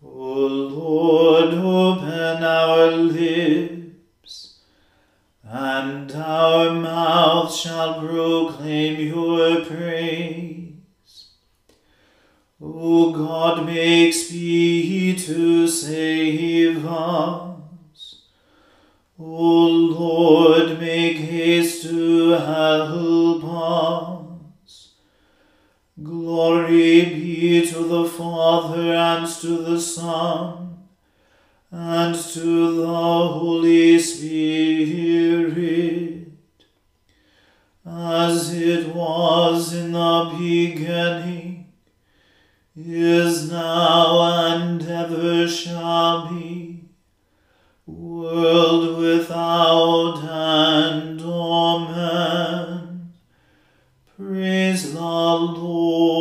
O Lord, open our lips, and our mouth shall proclaim your praise. O God, make speed to save shall be, world without end. Amen. Praise the Lord.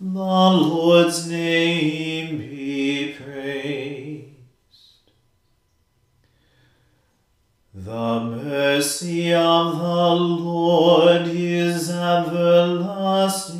The Lord's name be praised. The mercy of the Lord is everlasting.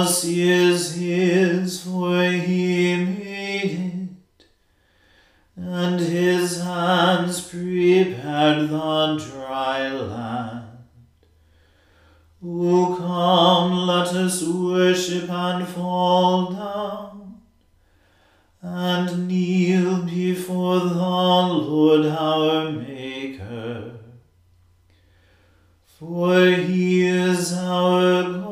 Sea is his, for he made it, and his hands prepared the dry land. O come, let us worship and fall down, and kneel before the Lord our Maker. For he is our God,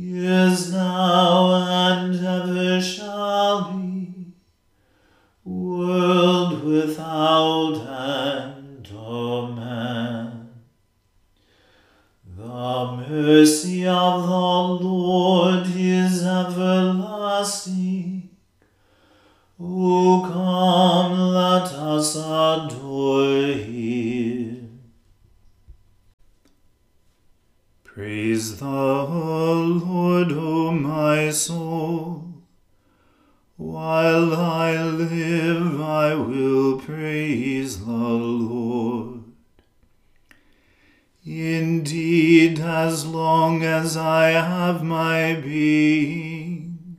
is now, and ever shall be, world without end. Amen. The mercy of the Lord While I live, I will praise the Lord. Indeed, as long as I have my being,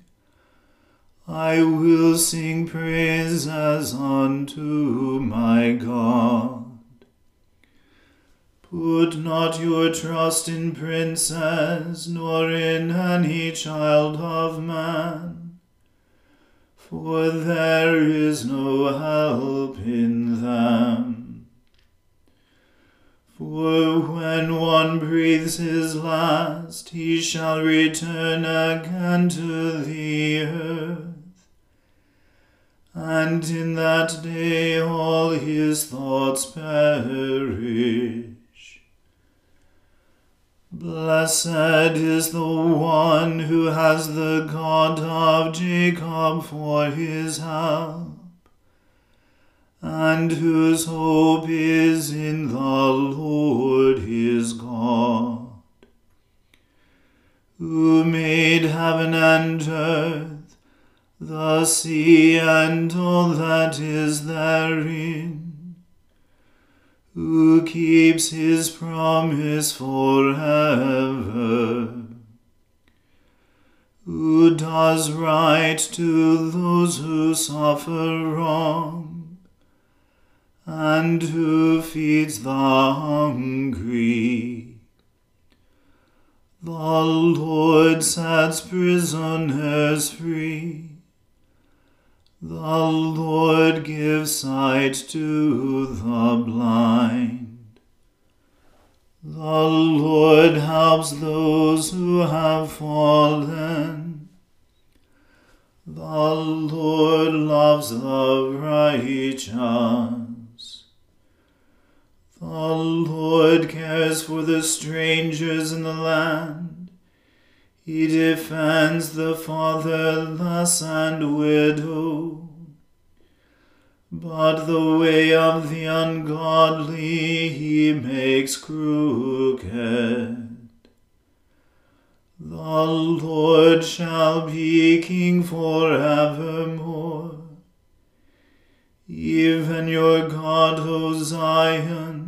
I will sing praises unto my God. Put not your trust in princes, nor in any child of man, for there is no help in them. For when one breathes his last, he shall return again to the earth. And in that day all his thoughts perish. Blessed is the one who has the God of Jacob for his help and whose hope is in the Lord his God, who made heaven and earth, the sea and all that is therein, who keeps his promise forever who does right to those who suffer wrong and who feeds the hungry. The Lord sets prisoners free. The Lord gives sight to the blind. The Lord helps those who have fallen. The Lord loves the righteous. The Lord cares for the strangers in the land. He defends the fatherless and widow. But the way of the ungodly he makes crooked. The Lord shall be king forevermore. Even your God, O Zion,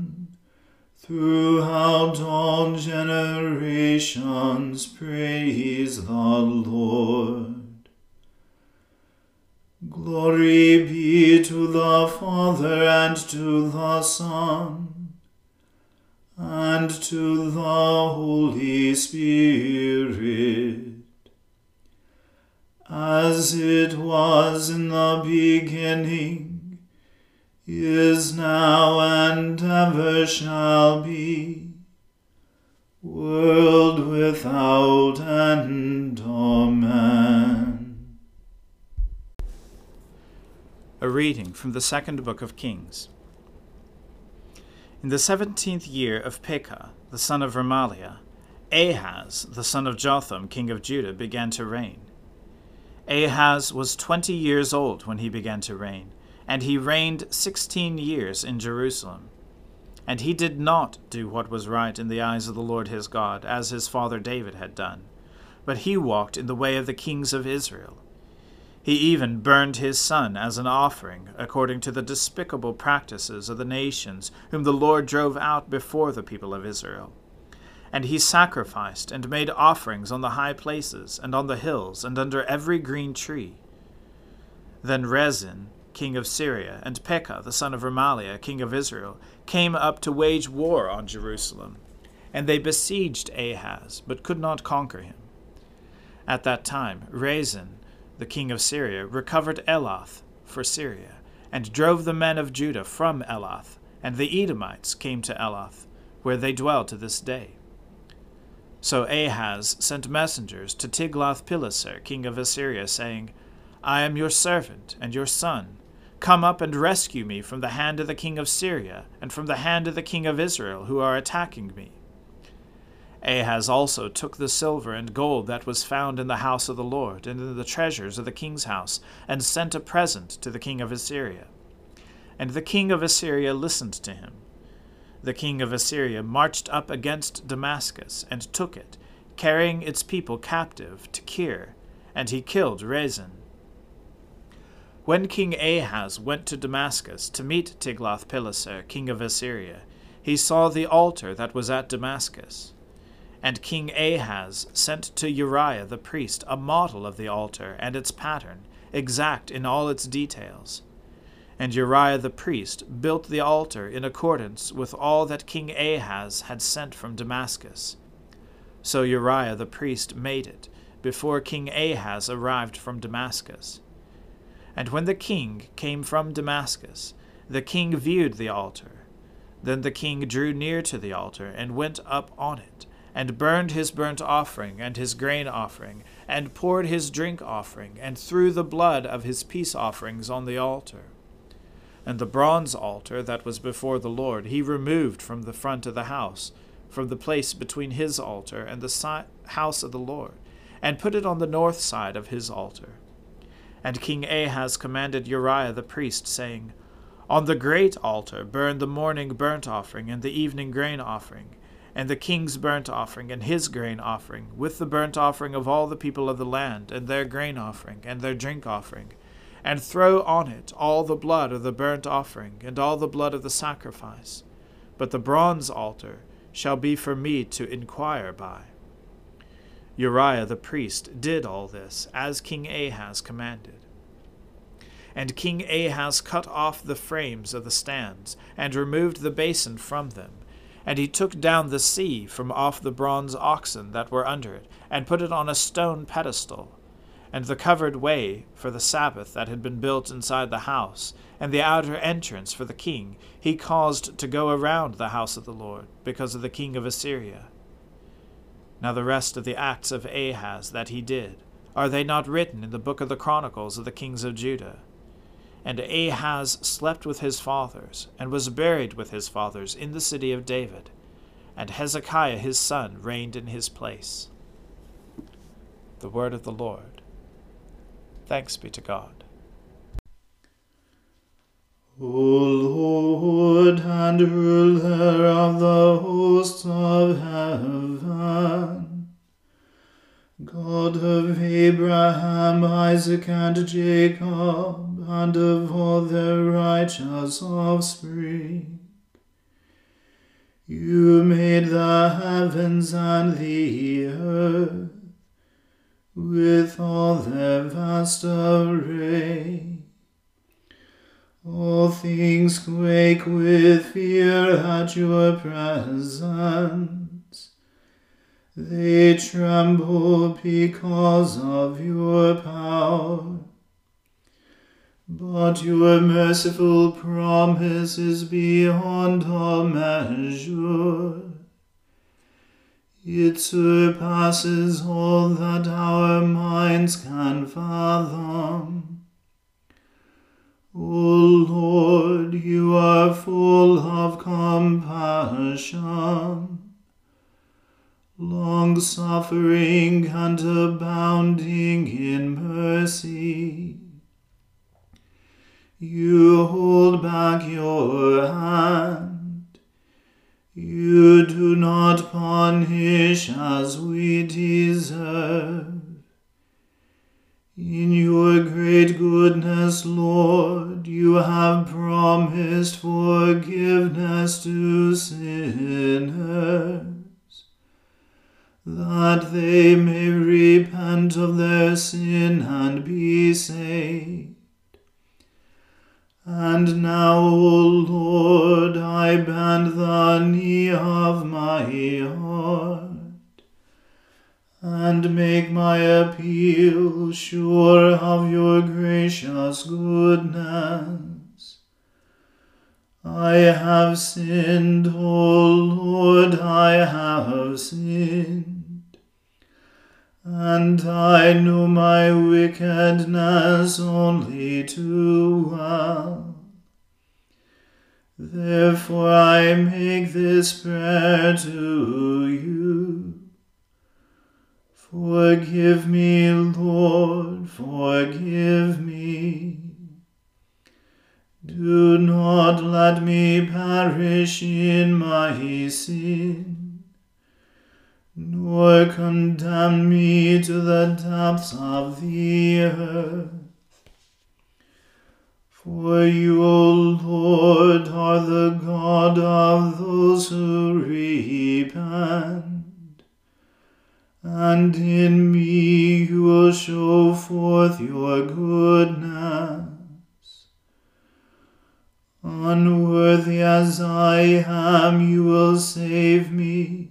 Throughout all generations, praise the Lord. Glory be to the Father and to the Son and to the Holy Spirit, from the second book of Kings. In the seventeenth year of Pekah, the son of Remaliah, Ahaz, the son of Jotham, king of Judah, began to reign. Ahaz was twenty years old when he began to reign and he reigned sixteen years in Jerusalem. And he did not do what was right in the eyes of the Lord his God, as his father David had done, but he walked in the way of the kings of Israel. He even burned his son as an offering, according to the despicable practices of the nations whom the Lord drove out before the people of Israel. And he sacrificed and made offerings on the high places, and on the hills, and under every green tree. Then Rezin, king of Syria, and Pekah, the son of Remaliah, king of Israel, came up to wage war on Jerusalem. And they besieged Ahaz, but could not conquer him. At that time, Rezin, the king of Syria, recovered Elath for Syria, and drove the men of Judah from Elath, and the Edomites came to Elath, where they dwell to this day. So Ahaz sent messengers to Tiglath-Pileser, king of Assyria, saying, I am your servant and your son, Come up and rescue me from the hand of the king of Syria, and from the hand of the king of Israel, who are attacking me. Ahaz also took the silver and gold that was found in the house of the Lord, and in the treasures of the king's house, and sent a present to the king of Assyria. And the king of Assyria listened to him. The king of Assyria marched up against Damascus, and took it, carrying its people captive to Kir, and he killed Rezin when King Ahaz went to Damascus to meet Tiglath-Pileser, king of Assyria, he saw the altar that was at Damascus. And King Ahaz sent to Uriah the priest a model of the altar and its pattern, exact in all its details. And Uriah the priest built the altar in accordance with all that King Ahaz had sent from Damascus. So Uriah the priest made it, before King Ahaz arrived from Damascus. And when the king came from Damascus, the king viewed the altar. Then the king drew near to the altar, and went up on it, and burned his burnt offering and his grain offering, and poured his drink offering, and threw the blood of his peace offerings on the altar. And the bronze altar that was before the Lord he removed from the front of the house, from the place between his altar and the si- house of the Lord, and put it on the north side of his altar. And King Ahaz commanded Uriah the priest, saying, On the great altar burn the morning burnt offering and the evening grain offering, and the king's burnt offering and his grain offering, with the burnt offering of all the people of the land, and their grain offering, and their drink offering, and throw on it all the blood of the burnt offering, and all the blood of the sacrifice. But the bronze altar shall be for me to inquire by. Uriah the priest did all this, as King Ahaz commanded. And King Ahaz cut off the frames of the stands, and removed the basin from them. And he took down the sea from off the bronze oxen that were under it, and put it on a stone pedestal. And the covered way for the Sabbath that had been built inside the house, and the outer entrance for the king, he caused to go around the house of the Lord, because of the king of Assyria. Now the rest of the acts of Ahaz that he did, are they not written in the book of the Chronicles of the kings of Judah? And Ahaz slept with his fathers, and was buried with his fathers in the city of David. And Hezekiah his son reigned in his place. The word of the Lord. Thanks be to God. O Lord and ruler of the hosts of heaven, God of Abraham, Isaac, and Jacob, and of all their righteous offspring, you made the heavens and the earth with all their vast array. All things quake with fear at your presence. They tremble because of your power. But your merciful promise is beyond all measure. It surpasses all that our minds can fathom. O Lord, you are full of compassion, long suffering and abounding in mercy. You hold back your hand. You do not punish as we deserve. In your great goodness, Lord, you have promised forgiveness to sinners, that they may repent of their sin and be saved. And now, O Lord, I bend the knee of my heart and make my appeal sure of your gracious goodness. I have sinned, O Lord, I have sinned, and I know my wickedness only too well. Therefore I make this prayer to you. Forgive me, Lord, forgive me. Do not let me perish in my sin, nor condemn me to the depths of the earth. For you, O Lord, are the God of those who repent and in me you will show forth your goodness. Unworthy as I am, you will save me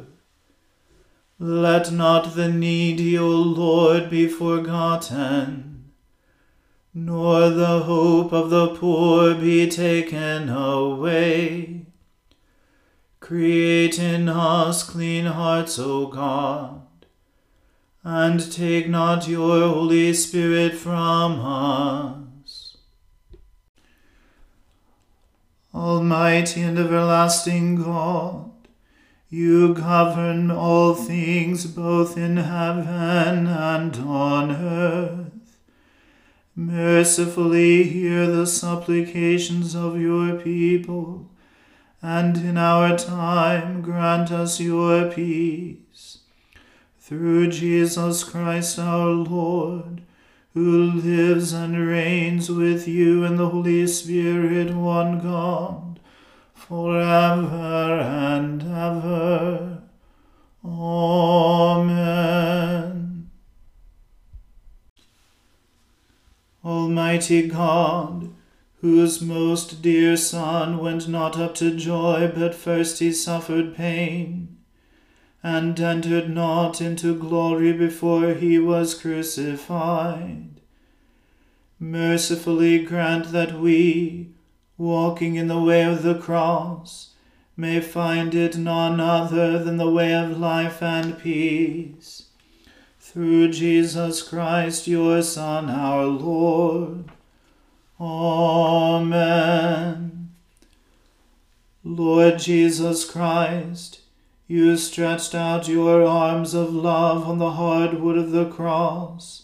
Let not the needy, O Lord, be forgotten, nor the hope of the poor be taken away Create in us clean hearts, O God, and take not your Holy Spirit from us. Almighty and everlasting God, you govern all things both in heaven and on earth. Mercifully hear the supplications of your people and in our time grant us your peace. Through Jesus Christ our Lord, who lives and reigns with you in the Holy Spirit, one God, forever and ever. Amen. Almighty God, whose most dear Son went not up to joy, but first he suffered pain, and entered not into glory before he was crucified. Mercifully grant that we, walking in the way of the cross, may find it none other than the way of life and peace. Through Jesus Christ, your Son, our Lord. Amen. Lord Jesus Christ, You stretched out your arms of love on the hard wood of the cross,